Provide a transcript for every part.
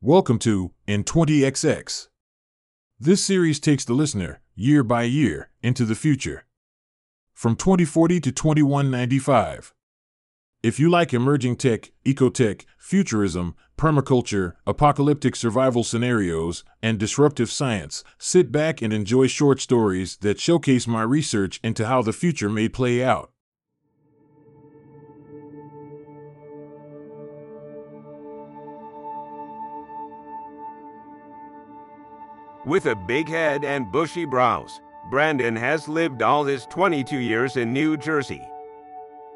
Welcome to In 20XX. This series takes the listener, year by year, into the future. From 2040 to 2195. If you like emerging tech, ecotech, futurism, permaculture, apocalyptic survival scenarios, and disruptive science, sit back and enjoy short stories that showcase my research into how the future may play out. With a big head and bushy brows, Brandon has lived all his 22 years in New Jersey.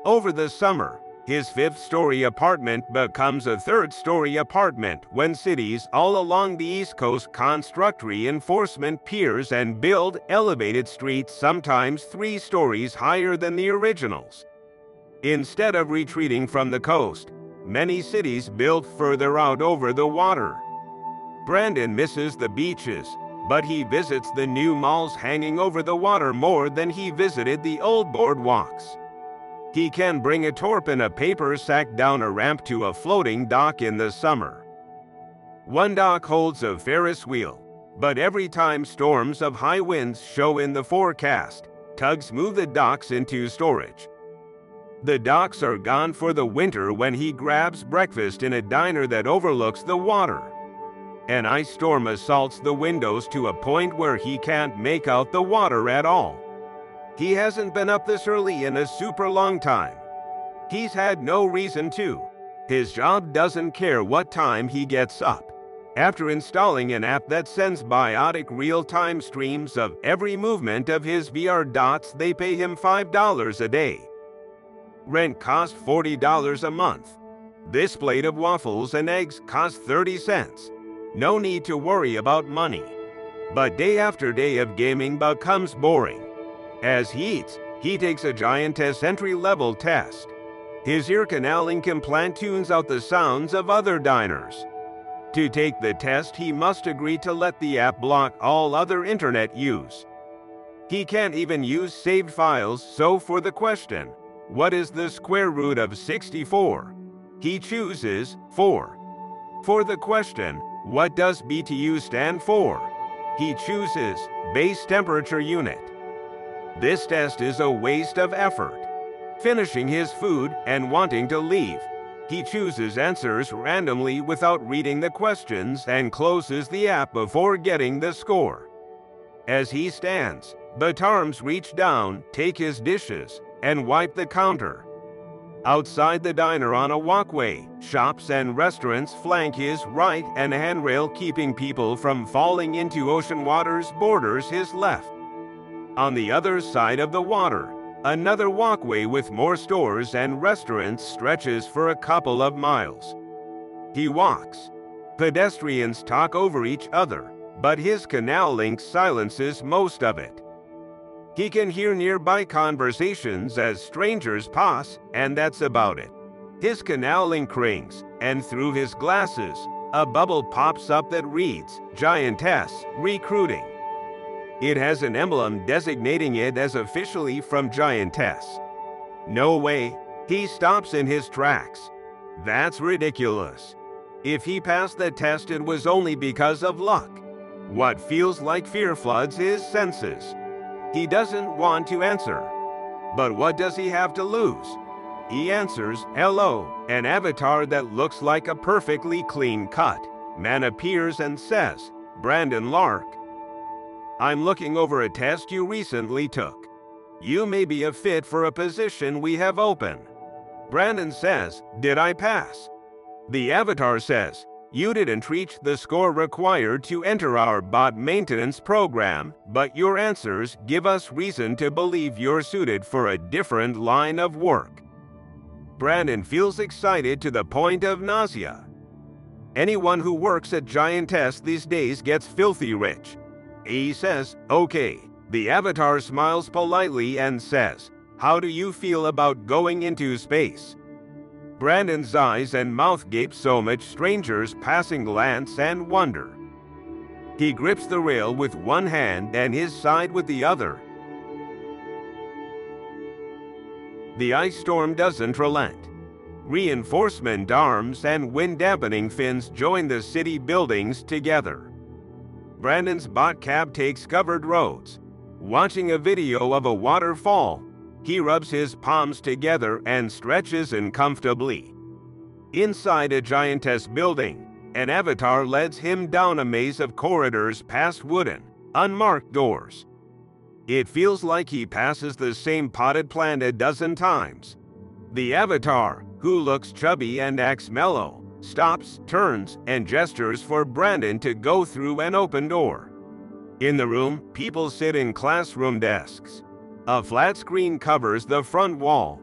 Over the summer, his fifth story apartment becomes a third story apartment when cities all along the East Coast construct reinforcement piers and build elevated streets sometimes three stories higher than the originals. Instead of retreating from the coast, many cities build further out over the water. Brandon misses the beaches, but he visits the new malls hanging over the water more than he visited the old boardwalks. He can bring a torp and a paper sack down a ramp to a floating dock in the summer. One dock holds a Ferris wheel, but every time storms of high winds show in the forecast, tugs move the docks into storage. The docks are gone for the winter when he grabs breakfast in a diner that overlooks the water. An ice storm assaults the windows to a point where he can't make out the water at all. He hasn't been up this early in a super long time. He's had no reason to. His job doesn't care what time he gets up. After installing an app that sends biotic real time streams of every movement of his VR dots, they pay him $5 a day. Rent costs $40 a month. This plate of waffles and eggs costs 30 cents. No need to worry about money. But day after day of gaming becomes boring. As he eats, he takes a Giantess entry level test. His ear canaling implant tunes out the sounds of other diners. To take the test, he must agree to let the app block all other internet use. He can't even use saved files, so for the question, what is the square root of 64? He chooses 4. For the question, what does BTU stand for? He chooses base temperature unit. This test is a waste of effort. Finishing his food and wanting to leave, he chooses answers randomly without reading the questions and closes the app before getting the score. As he stands, Batarms reach down, take his dishes, and wipe the counter. Outside the diner on a walkway, shops and restaurants flank his right and handrail keeping people from falling into ocean waters borders his left. On the other side of the water, another walkway with more stores and restaurants stretches for a couple of miles. He walks. Pedestrians talk over each other, but his canal link silences most of it. He can hear nearby conversations as strangers pass, and that's about it. His canal link rings, and through his glasses, a bubble pops up that reads Giantess Recruiting. It has an emblem designating it as officially from Giantess. No way, he stops in his tracks. That's ridiculous. If he passed the test, it was only because of luck. What feels like fear floods his senses. He doesn't want to answer. But what does he have to lose? He answers, Hello, an avatar that looks like a perfectly clean cut. Man appears and says, Brandon Lark. I'm looking over a test you recently took. You may be a fit for a position we have open. Brandon says, Did I pass? The avatar says, you didn't reach the score required to enter our bot maintenance program, but your answers give us reason to believe you're suited for a different line of work. Brandon feels excited to the point of nausea. Anyone who works at Giantess these days gets filthy rich. He says, okay. The avatar smiles politely and says, How do you feel about going into space? Brandon's eyes and mouth gape so much strangers passing glance and wonder. He grips the rail with one hand and his side with the other. The ice storm doesn't relent. Reinforcement arms and wind dampening fins join the city buildings together. Brandon's bot cab takes covered roads. Watching a video of a waterfall, he rubs his palms together and stretches uncomfortably. Inside a giantess building, an avatar leads him down a maze of corridors past wooden, unmarked doors. It feels like he passes the same potted plant a dozen times. The avatar, who looks chubby and acts mellow, stops, turns, and gestures for Brandon to go through an open door. In the room, people sit in classroom desks. A flat screen covers the front wall.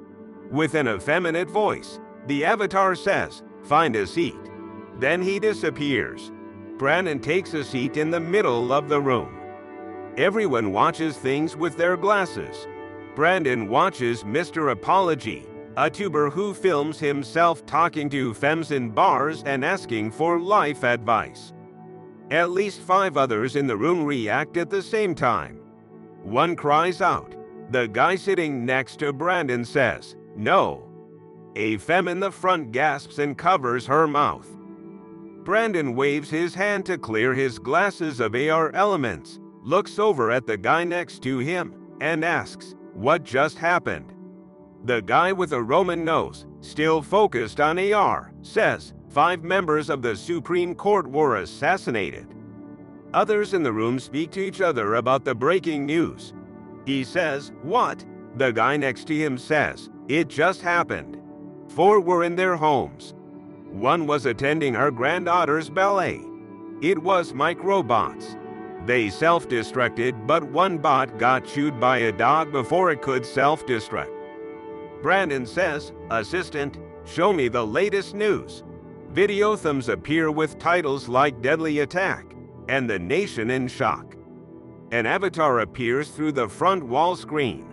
With an effeminate voice, the avatar says, Find a seat. Then he disappears. Brandon takes a seat in the middle of the room. Everyone watches things with their glasses. Brandon watches Mr. Apology, a tuber who films himself talking to femmes in bars and asking for life advice. At least five others in the room react at the same time. One cries out. The guy sitting next to Brandon says, No. A femme in the front gasps and covers her mouth. Brandon waves his hand to clear his glasses of AR elements, looks over at the guy next to him, and asks, What just happened? The guy with a Roman nose, still focused on AR, says five members of the Supreme Court were assassinated. Others in the room speak to each other about the breaking news. He says, What? The guy next to him says, It just happened. Four were in their homes. One was attending her granddaughter's ballet. It was microbots. They self destructed, but one bot got chewed by a dog before it could self destruct. Brandon says, Assistant, show me the latest news. Video thumbs appear with titles like Deadly Attack and The Nation in Shock. An avatar appears through the front wall screen.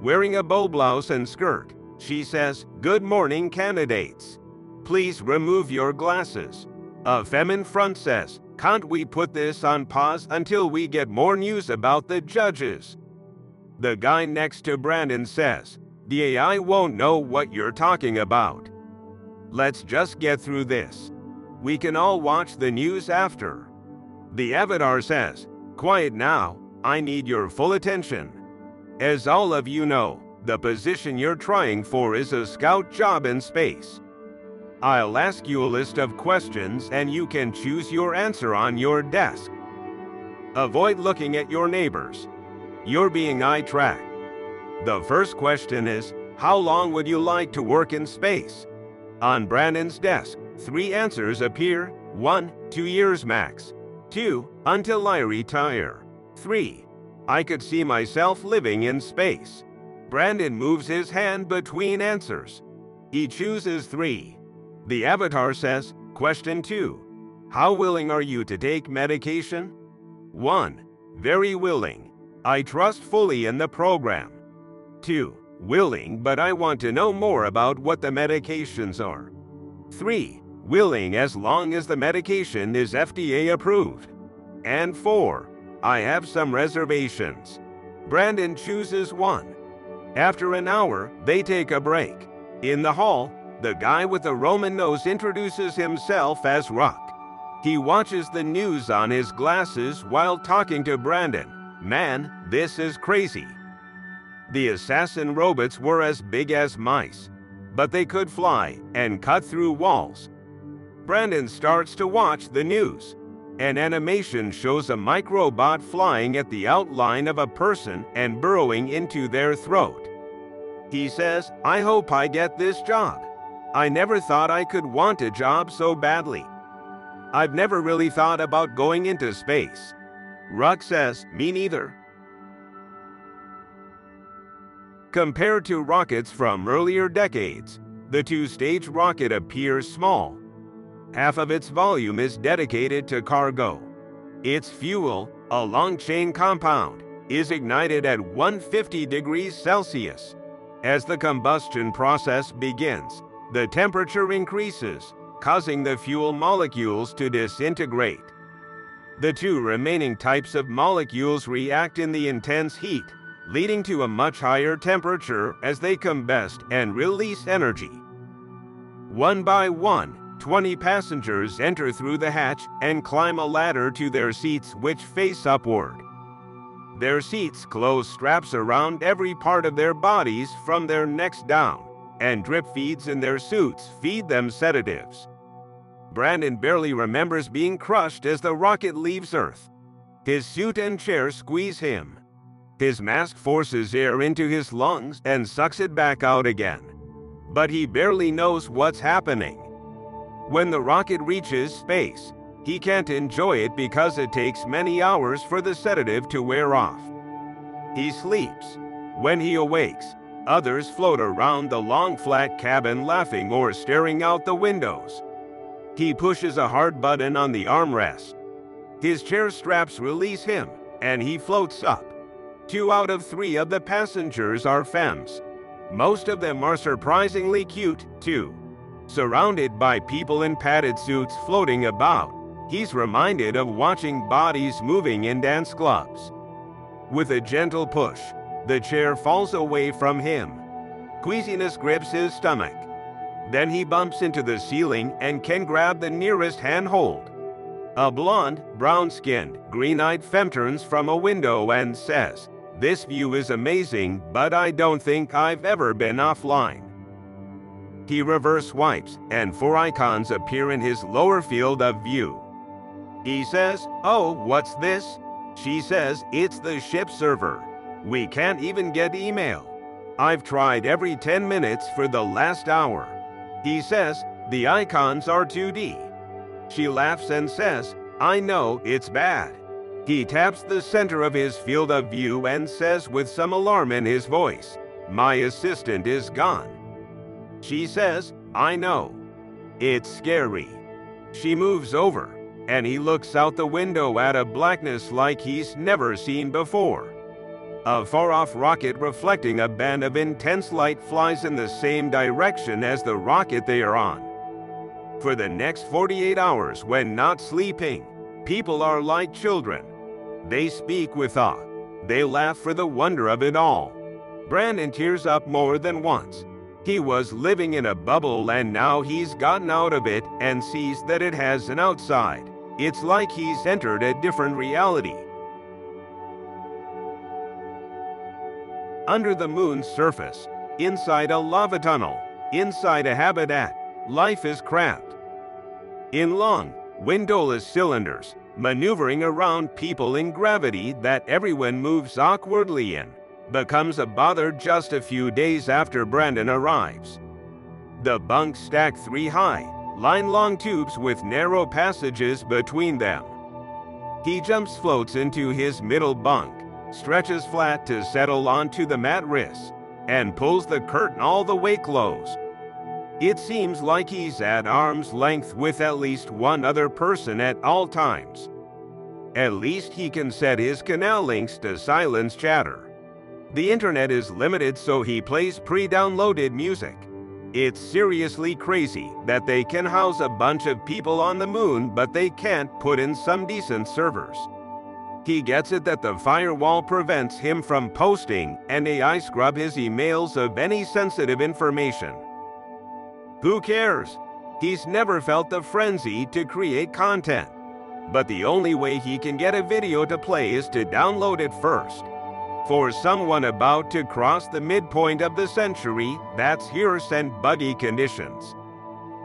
Wearing a bow blouse and skirt, she says, Good morning, candidates. Please remove your glasses. A feminine front says, Can't we put this on pause until we get more news about the judges? The guy next to Brandon says, the AI won't know what you're talking about. Let's just get through this. We can all watch the news after. The avatar says, Quiet now, I need your full attention. As all of you know, the position you're trying for is a scout job in space. I'll ask you a list of questions and you can choose your answer on your desk. Avoid looking at your neighbors. You're being eye tracked. The first question is, how long would you like to work in space? On Brandon's desk, three answers appear. 1. Two years max. 2. Until I retire. 3. I could see myself living in space. Brandon moves his hand between answers. He chooses 3. The avatar says, Question 2. How willing are you to take medication? 1. Very willing. I trust fully in the program. 2. Willing, but I want to know more about what the medications are. 3. Willing as long as the medication is FDA approved. And 4. I have some reservations. Brandon chooses one. After an hour, they take a break. In the hall, the guy with the Roman nose introduces himself as Ruck. He watches the news on his glasses while talking to Brandon. Man, this is crazy. The assassin robots were as big as mice, but they could fly and cut through walls. Brandon starts to watch the news. An animation shows a microbot flying at the outline of a person and burrowing into their throat. He says, I hope I get this job. I never thought I could want a job so badly. I've never really thought about going into space. Ruck says, Me neither. Compared to rockets from earlier decades, the two-stage rocket appears small. Half of its volume is dedicated to cargo. Its fuel, a long-chain compound, is ignited at 150 degrees Celsius. As the combustion process begins, the temperature increases, causing the fuel molecules to disintegrate. The two remaining types of molecules react in the intense heat leading to a much higher temperature as they combust and release energy. One by one, 20 passengers enter through the hatch and climb a ladder to their seats which face upward. Their seats close straps around every part of their bodies from their necks down, and drip feeds in their suits feed them sedatives. Brandon barely remembers being crushed as the rocket leaves Earth. His suit and chair squeeze him. His mask forces air into his lungs and sucks it back out again. But he barely knows what's happening. When the rocket reaches space, he can't enjoy it because it takes many hours for the sedative to wear off. He sleeps. When he awakes, others float around the long flat cabin laughing or staring out the windows. He pushes a hard button on the armrest. His chair straps release him, and he floats up. Two out of three of the passengers are femmes. Most of them are surprisingly cute, too. Surrounded by people in padded suits floating about, he's reminded of watching bodies moving in dance clubs. With a gentle push, the chair falls away from him. Queasiness grips his stomach. Then he bumps into the ceiling and can grab the nearest handhold. A blonde, brown skinned, green eyed femme turns from a window and says, This view is amazing, but I don't think I've ever been offline. He reverse swipes, and four icons appear in his lower field of view. He says, Oh, what's this? She says, It's the ship server. We can't even get email. I've tried every 10 minutes for the last hour. He says, The icons are 2D. She laughs and says, I know, it's bad. He taps the center of his field of view and says with some alarm in his voice, My assistant is gone. She says, I know. It's scary. She moves over, and he looks out the window at a blackness like he's never seen before. A far off rocket reflecting a band of intense light flies in the same direction as the rocket they are on. For the next 48 hours, when not sleeping, people are like children. They speak with awe. They laugh for the wonder of it all. Brandon tears up more than once. He was living in a bubble and now he's gotten out of it and sees that it has an outside. It's like he's entered a different reality. under the moon's surface, inside a lava tunnel, inside a habitat, life is cramped. In long, windowless cylinders, maneuvering around people in gravity that everyone moves awkwardly in, becomes a bother just a few days after Brandon arrives. The bunks stack three high, line long tubes with narrow passages between them. He jumps floats into his middle bunk, stretches flat to settle onto the mat wrists, and pulls the curtain all the way closed. It seems like he's at arm's length with at least one other person at all times. At least he can set his canal links to silence chatter. The internet is limited, so he plays pre downloaded music. It's seriously crazy that they can house a bunch of people on the moon, but they can't put in some decent servers. He gets it that the firewall prevents him from posting and AI scrub his emails of any sensitive information. Who cares? He's never felt the frenzy to create content. But the only way he can get a video to play is to download it first. For someone about to cross the midpoint of the century, that's hearse and buggy conditions.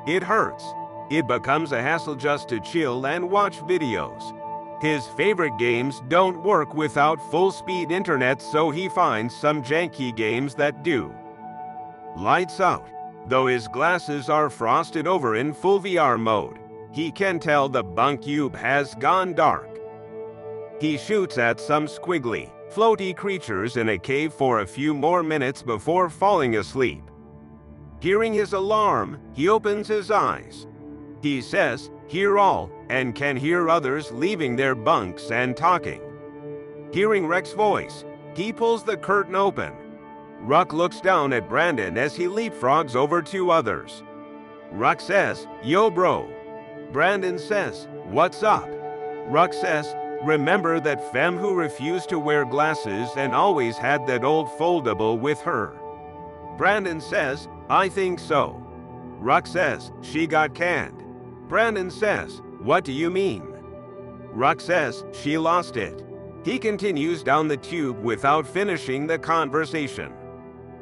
It hurts. It becomes a hassle just to chill and watch videos. His favorite games don't work without full speed internet, so he finds some janky games that do. Lights out. Though his glasses are frosted over in full VR mode, he can tell the bunk cube has gone dark. He shoots at some squiggly, floaty creatures in a cave for a few more minutes before falling asleep. Hearing his alarm, he opens his eyes. He says, Hear all, and can hear others leaving their bunks and talking. Hearing Ruck's voice, he pulls the curtain open. Ruck looks down at Brandon as he leapfrogs over two others. Ruck says, Yo, bro. Brandon says, What's up? Ruck says, Remember that femme who refused to wear glasses and always had that old foldable with her? Brandon says, I think so. Ruck says, She got canned. Brandon says, What do you mean? Ruck says, She lost it. He continues down the tube without finishing the conversation.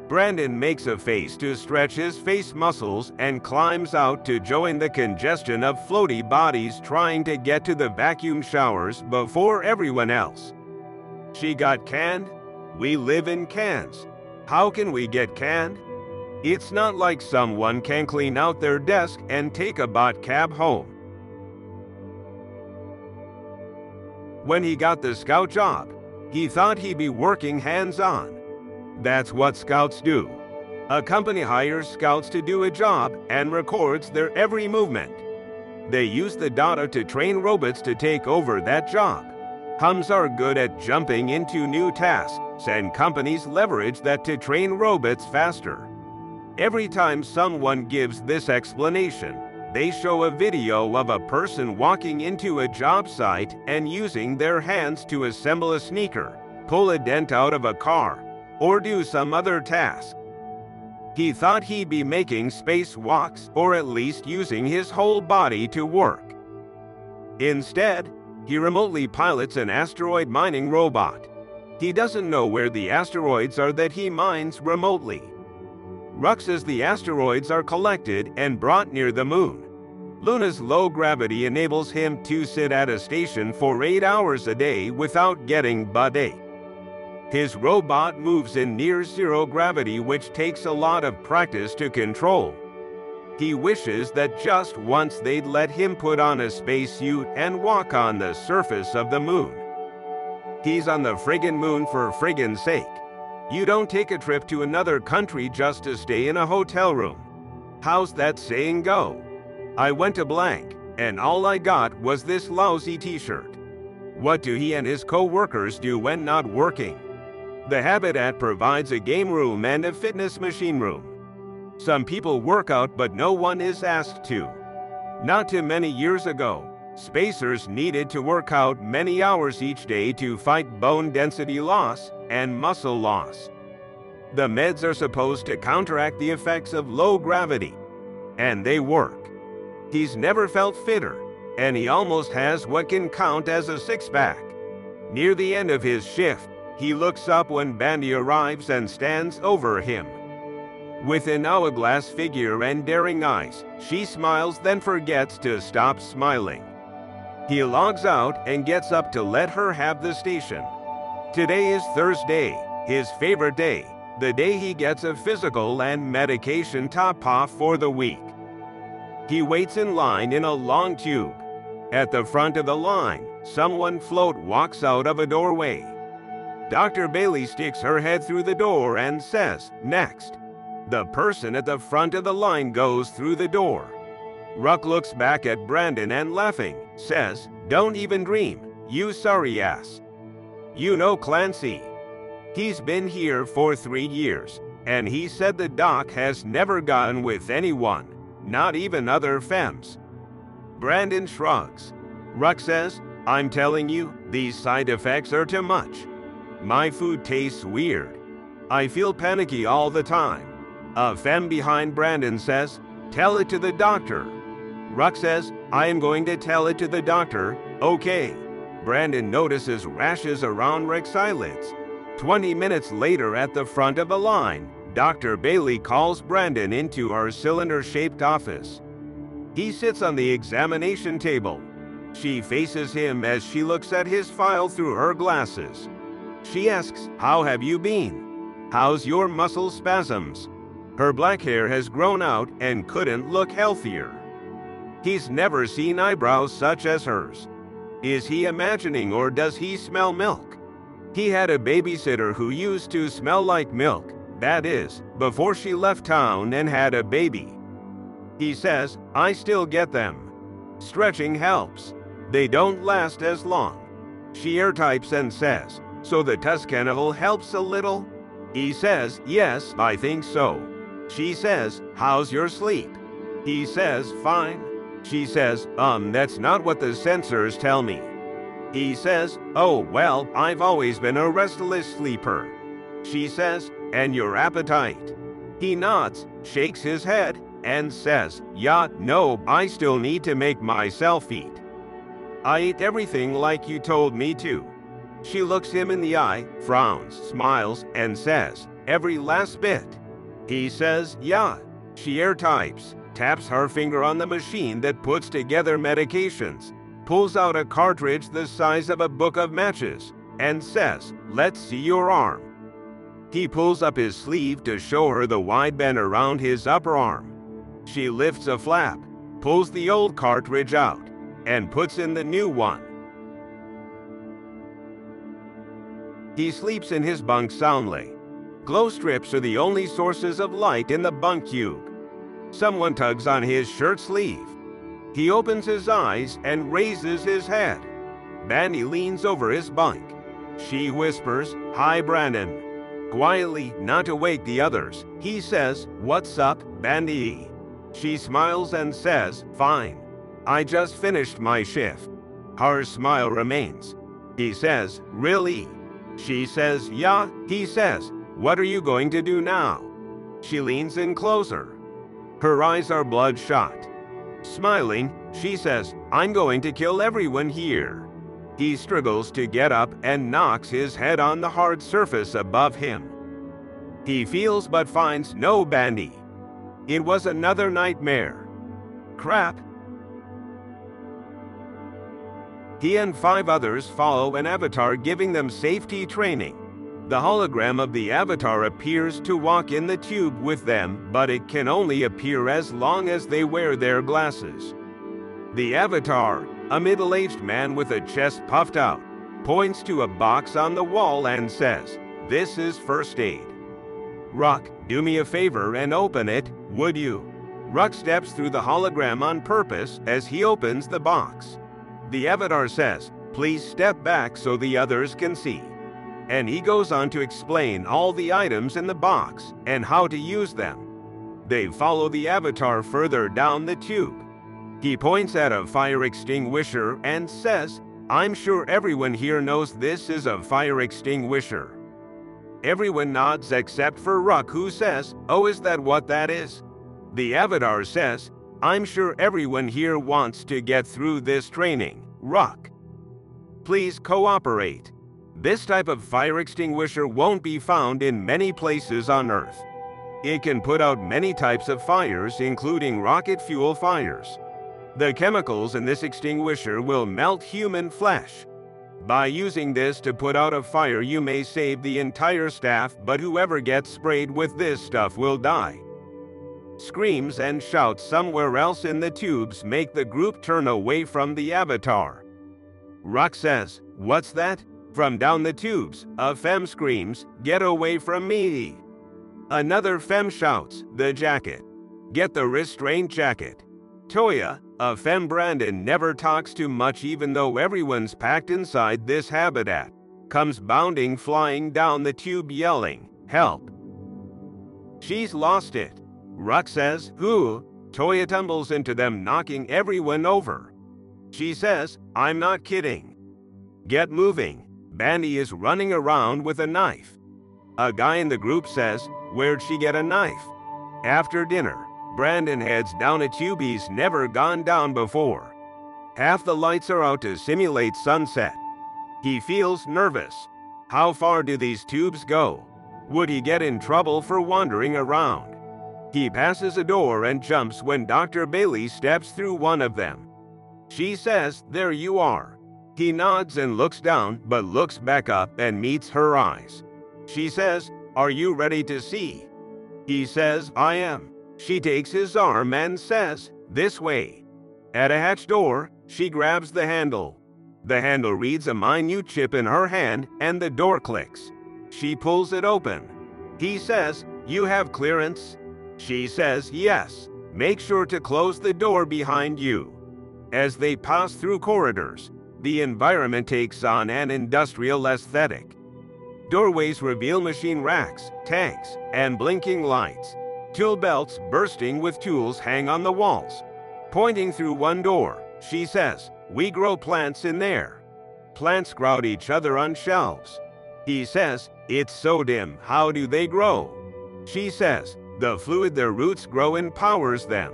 Brandon makes a face to stretch his face muscles and climbs out to join the congestion of floaty bodies trying to get to the vacuum showers before everyone else. She got canned? We live in cans. How can we get canned? It's not like someone can clean out their desk and take a bot cab home. When he got the scout job, he thought he'd be working hands on. That's what scouts do. A company hires scouts to do a job and records their every movement. They use the data to train robots to take over that job. Hums are good at jumping into new tasks, and companies leverage that to train robots faster. Every time someone gives this explanation, they show a video of a person walking into a job site and using their hands to assemble a sneaker, pull a dent out of a car, or do some other task. He thought he'd be making spacewalks or at least using his whole body to work. Instead, he remotely pilots an asteroid mining robot. He doesn't know where the asteroids are that he mines remotely. Ruck says the asteroids are collected and brought near the moon. Luna's low gravity enables him to sit at a station for 8 hours a day without getting butt ache. His robot moves in near zero gravity, which takes a lot of practice to control. He wishes that just once they'd let him put on a spacesuit and walk on the surface of the moon. He's on the friggin' moon for friggin' sake. You don't take a trip to another country just to stay in a hotel room. How's that saying go? I went to blank, and all I got was this lousy t shirt. What do he and his co workers do when not working? The Habitat provides a game room and a fitness machine room. Some people work out, but no one is asked to. Not too many years ago, spacers needed to work out many hours each day to fight bone density loss and muscle loss. The meds are supposed to counteract the effects of low gravity, and they work. He's never felt fitter, and he almost has what can count as a six pack. Near the end of his shift, he looks up when Bandy arrives and stands over him. With an hourglass figure and daring eyes, she smiles then forgets to stop smiling. He logs out and gets up to let her have the station. Today is Thursday, his favorite day, the day he gets a physical and medication top off for the week. He waits in line in a long tube. At the front of the line, someone float walks out of a doorway. Dr. Bailey sticks her head through the door and says, Next. The person at the front of the line goes through the door. Ruck looks back at Brandon and laughing, says, Don't even dream, you sorry ass. You know Clancy. He's been here for three years, and he said the doc has never gotten with anyone, not even other femmes. Brandon shrugs. Ruck says, I'm telling you, these side effects are too much. My food tastes weird. I feel panicky all the time. A femme behind Brandon says, Tell it to the doctor. Ruck says, I am going to tell it to the doctor. Okay. Brandon notices rashes around Ruck's eyelids. 20 minutes later, at the front of the line, Dr. Bailey calls Brandon into her cylinder shaped office. He sits on the examination table. She faces him as she looks at his file through her glasses. She asks, How have you been? How's your muscle spasms? Her black hair has grown out and couldn't look healthier. He's never seen eyebrows such as hers. Is he imagining or does he smell milk? He had a babysitter who used to smell like milk, that is, before she left town and had a baby. He says, I still get them. Stretching helps. They don't last as long. She air types and says, so the Tuscanavel helps a little? He says, Yes, I think so. She says, How's your sleep? He says, Fine. She says, Um, that's not what the sensors tell me. He says, Oh, well, I've always been a restless sleeper. She says, And your appetite? He nods, shakes his head, and says, Yeah, no, I still need to make myself eat. I ate everything like you told me to. She looks him in the eye, frowns, smiles, and says, Every last bit. He says, Yeah. She air types, taps her finger on the machine that puts together medications, pulls out a cartridge the size of a book of matches, and says, Let's see your arm. He pulls up his sleeve to show her the wide band around his upper arm. She lifts a flap, pulls the old cartridge out, and puts in the new one. He sleeps in his bunk soundly. Glow strips are the only sources of light in the bunk cube. Someone tugs on his shirt sleeve. He opens his eyes and raises his head. Bandy leans over his bunk. She whispers, Hi, Brandon. Quietly, not to wake the others, he says, What's up, Bandy? She smiles and says, Fine. I just finished my shift. Her smile remains. He says, Really? She says, Yeah. He says, What are you going to do now? She leans in closer. Her eyes are bloodshot. Smiling, she says, I'm going to kill everyone here. He struggles to get up and knocks his head on the hard surface above him. He feels but finds no bandy. It was another nightmare. Crap. He and five others follow an avatar giving them safety training. The hologram of the avatar appears to walk in the tube with them, but it can only appear as long as they wear their glasses. The avatar, a middle aged man with a chest puffed out, points to a box on the wall and says, This is first aid. Ruck, do me a favor and open it, would you? Ruck steps through the hologram on purpose as he opens the box. The avatar says, Please step back so the others can see and he goes on to explain all the items in the box and how to use them. They follow the avatar further down the tube. He points at a fire extinguisher and says, I'm sure everyone here knows this is a fire extinguisher. Everyone nods except for Ruck, who says, Oh, is that what that is? The avatar says, I'm sure everyone here wants to get through this training. Ruck. Please cooperate. This type of fire extinguisher won't be found in many places on Earth. It can put out many types of fires, including rocket fuel fires. The chemicals in this extinguisher will melt human flesh. By using this to put out a fire, you may save the entire staff, but whoever gets sprayed with this stuff will die. Screams and shouts somewhere else in the tubes make the group turn away from the avatar. Ruck says, What's that? From down the tubes, a femme screams, Get away from me! Another femme shouts, The jacket. Get the restraint jacket. Toya, a femme Brandon never talks too much even though everyone's packed inside this habitat, comes bounding flying down the tube yelling, Help! She's lost it. Ruck says, Who? Toya tumbles into them, knocking everyone over. She says, I'm not kidding. Get moving. Bandy is running around with a knife. A guy in the group says, Where'd she get a knife? After dinner, Brandon heads down a tube he's never gone down before. Half the lights are out to simulate sunset. He feels nervous. How far do these tubes go? Would he get in trouble for wandering around? He passes a door and jumps when Dr. Bailey steps through one of them. She says, There you are. He nods and looks down, but looks back up and meets her eyes. She says, Are you ready to see? He says, I am. She takes his arm and says, This way. At a hatch door, she grabs the handle. The handle reads a minute chip in her hand and the door clicks. She pulls it open. He says, You have clearance? She says, Yes. Make sure to close the door behind you. As they pass through corridors, the environment takes on an industrial aesthetic. Doorways reveal machine racks, tanks, and blinking lights. Tool belts bursting with tools hang on the walls. Pointing through one door, she says, We grow plants in there. Plants crowd each other on shelves. He says, It's so dim, how do they grow? She says, The fluid their roots grow in powers them.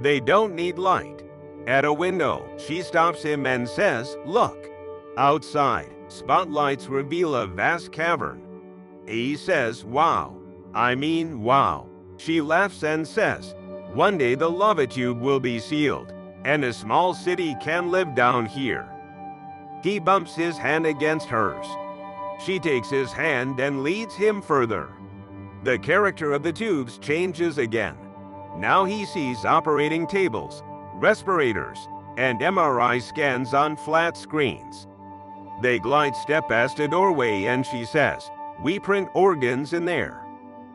They don't need light. At a window, she stops him and says, Look. Outside, spotlights reveal a vast cavern. He says, Wow. I mean, wow. She laughs and says, One day the lava tube will be sealed, and a small city can live down here. He bumps his hand against hers. She takes his hand and leads him further. The character of the tubes changes again. Now he sees operating tables, respirators, and MRI scans on flat screens. They glide step past a doorway and she says, We print organs in there.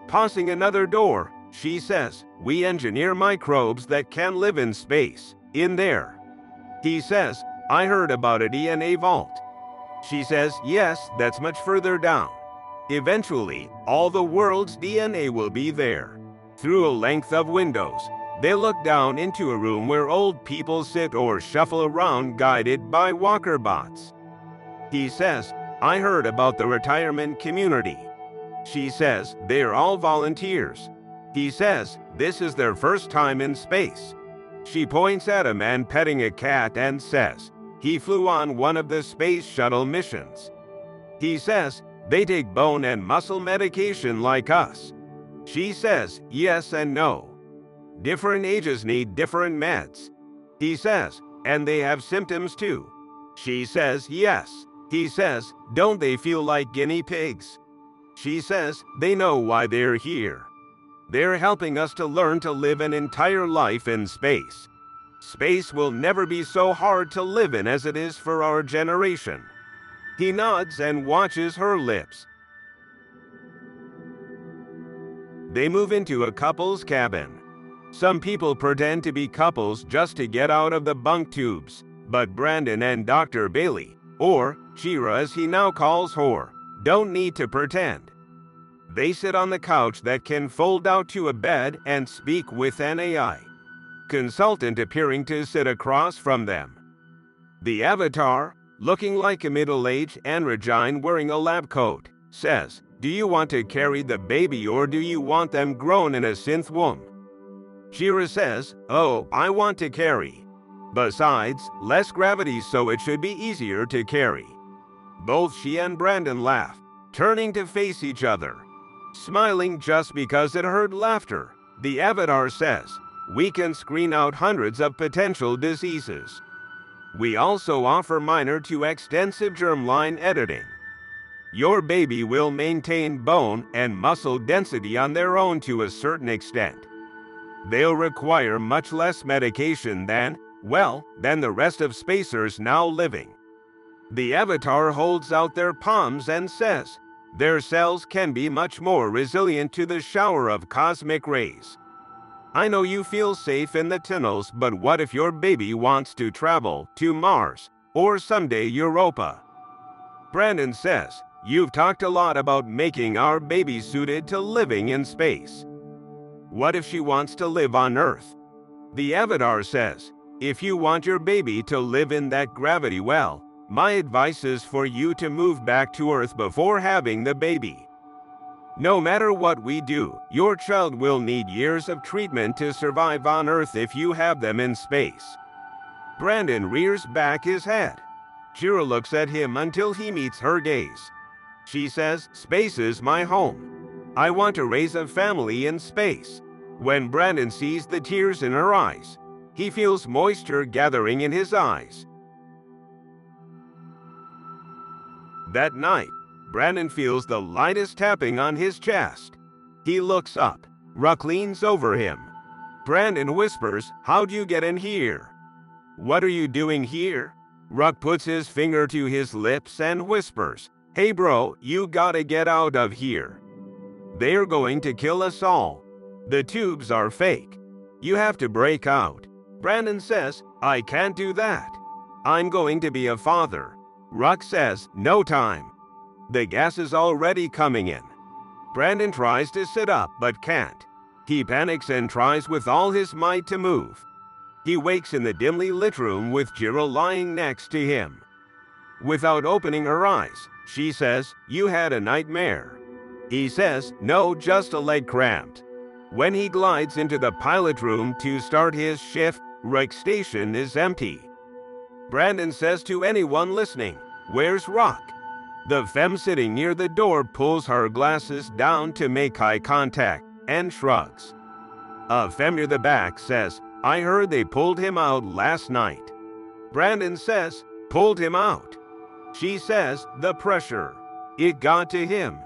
Passing another door, she says, We engineer microbes that can live in space, in there. He says, I heard about a DNA vault. She says, Yes, that's much further down. Eventually, all the world's DNA will be there. Through a length of windows, they look down into a room where old people sit or shuffle around guided by walker bots. He says, I heard about the retirement community. She says, they're all volunteers. He says, this is their first time in space. She points at a man petting a cat and says, he flew on one of the space shuttle missions. He says, they take bone and muscle medication like us. She says, yes and no. Different ages need different meds. He says, and they have symptoms too. She says, yes. He says, don't they feel like guinea pigs? She says, they know why they're here. They're helping us to learn to live an entire life in space. Space will never be so hard to live in as it is for our generation. He nods and watches her lips. They move into a couple's cabin. Some people pretend to be couples just to get out of the bunk tubes, but Brandon and Dr. Bailey, or Shira as he now calls her, don't need to pretend. They sit on the couch that can fold out to a bed and speak with an AI consultant appearing to sit across from them. The avatar, looking like a middle-aged androgyne wearing a lab coat, says, Do you want to carry the baby or do you want them grown in a synth womb? Shira says, Oh, I want to carry. Besides, less gravity so it should be easier to carry. Both she and Brandon laugh, turning to face each other. Smiling just because it heard laughter, the avatar says, we can screen out hundreds of potential diseases. We also offer minor to extensive germline editing. Your baby will maintain bone and muscle density on their own to a certain extent. They'll require much less medication than, well, than the rest of spacers now living. The avatar holds out their palms and says, their cells can be much more resilient to the shower of cosmic rays. I know you feel safe in the tunnels, but what if your baby wants to travel to Mars or someday Europa? Brandon says, You've talked a lot about making our baby suited to living in space. What if she wants to live on Earth? The Avatar says, If you want your baby to live in that gravity well, my advice is for you to move back to Earth before having the baby. No matter what we do, your child will need years of treatment to survive on Earth if you have them in space. Brandon rears back his head. Shira looks at him until he meets her gaze. She says, Space is my home. I want to raise a family in space. When Brandon sees the tears in her eyes, he feels moisture gathering in his eyes. That night, Brandon feels the lightest tapping on his chest. He looks up. Ruck leans over him. Brandon whispers, How'd you get in here? What are you doing here? Ruck puts his finger to his lips and whispers, Hey bro, you gotta get out of here. They're going to kill us all. The tubes are fake. You have to break out. Brandon says, I can't do that. I'm going to be a father. Ruck says, No time. The gas is already coming in. Brandon tries to sit up but can't. He panics and tries with all his might to move. He wakes in the dimly lit room with Shira lying next to him. Without opening her eyes, she says, You had a nightmare. He says, No, just a leg cramped. When he glides into the pilot room to start his shift, Ruck's station is empty. Brandon says to anyone listening, Where's Ruck? The femme sitting near the door pulls her glasses down to make eye contact and shrugs. A femme near the back says, I heard they pulled him out last night. Brandon says, Pulled him out. She says, The pressure. It got to him.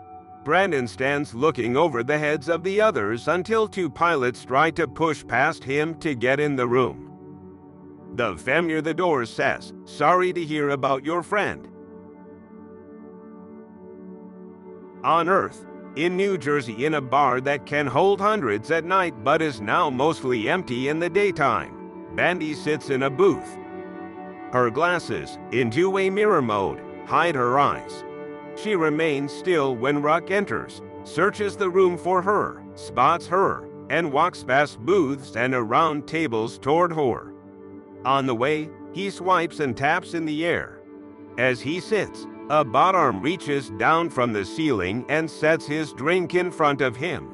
Brandon stands looking over the heads of the others until two pilots try to push past him to get in the room. The femme near the door says, Sorry to hear about your friend. On Earth, in New Jersey, in a bar that can hold hundreds at night but is now mostly empty in the daytime, Bandy sits in a booth. Her glasses, in two way mirror mode, hide her eyes. She remains still when Ruck enters, searches the room for her, spots her, and walks past booths and around tables toward her. On the way, he swipes and taps in the air. As he sits, a bot arm reaches down from the ceiling and sets his drink in front of him.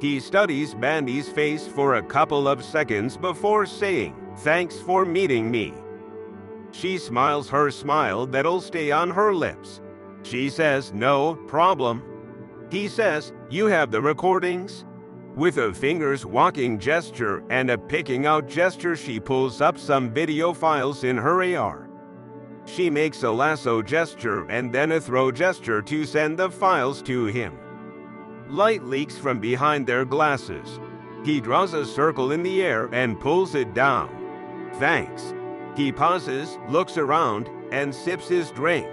He studies Bandy's face for a couple of seconds before saying, Thanks for meeting me. She smiles her smile that'll stay on her lips. She says, No problem. He says, You have the recordings? With a fingers walking gesture and a picking out gesture, she pulls up some video files in her AR. She makes a lasso gesture and then a throw gesture to send the files to him. Light leaks from behind their glasses. He draws a circle in the air and pulls it down. Thanks. He pauses, looks around, and sips his drink.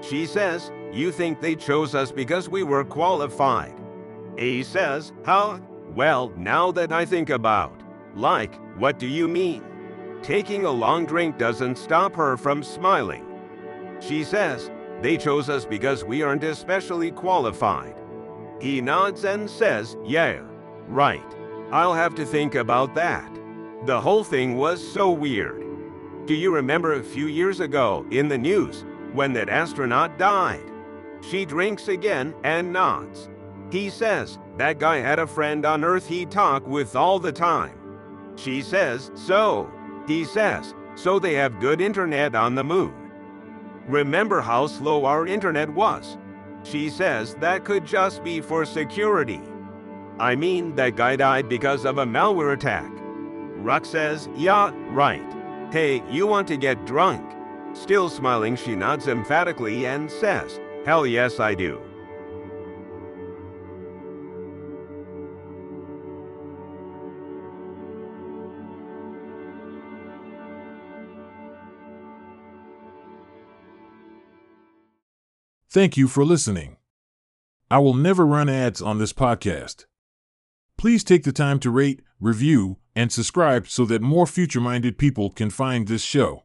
She says, You think they chose us because we were qualified. He says, How? Well, now that I think about, like, what do you mean? Taking a long drink doesn't stop her from smiling. She says, They chose us because we aren't especially qualified. He nods and says, Yeah, right. I'll have to think about that. The whole thing was so weird. Do you remember a few years ago in the news when that astronaut died? She drinks again and nods. He says, that guy had a friend on Earth he talked with all the time. She says, so. He says, so they have good internet on the moon. Remember how slow our internet was? She says that could just be for security. I mean, that guy died because of a malware attack. Ruck says, yeah, right. Hey, you want to get drunk? Still smiling, she nods emphatically and says, hell yes, I do. Thank you for listening. I will never run ads on this podcast. Please take the time to rate, review, and subscribe so that more future minded people can find this show.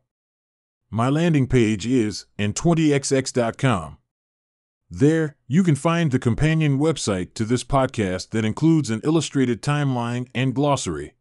My landing page is in20xx.com. There, you can find the companion website to this podcast that includes an illustrated timeline and glossary.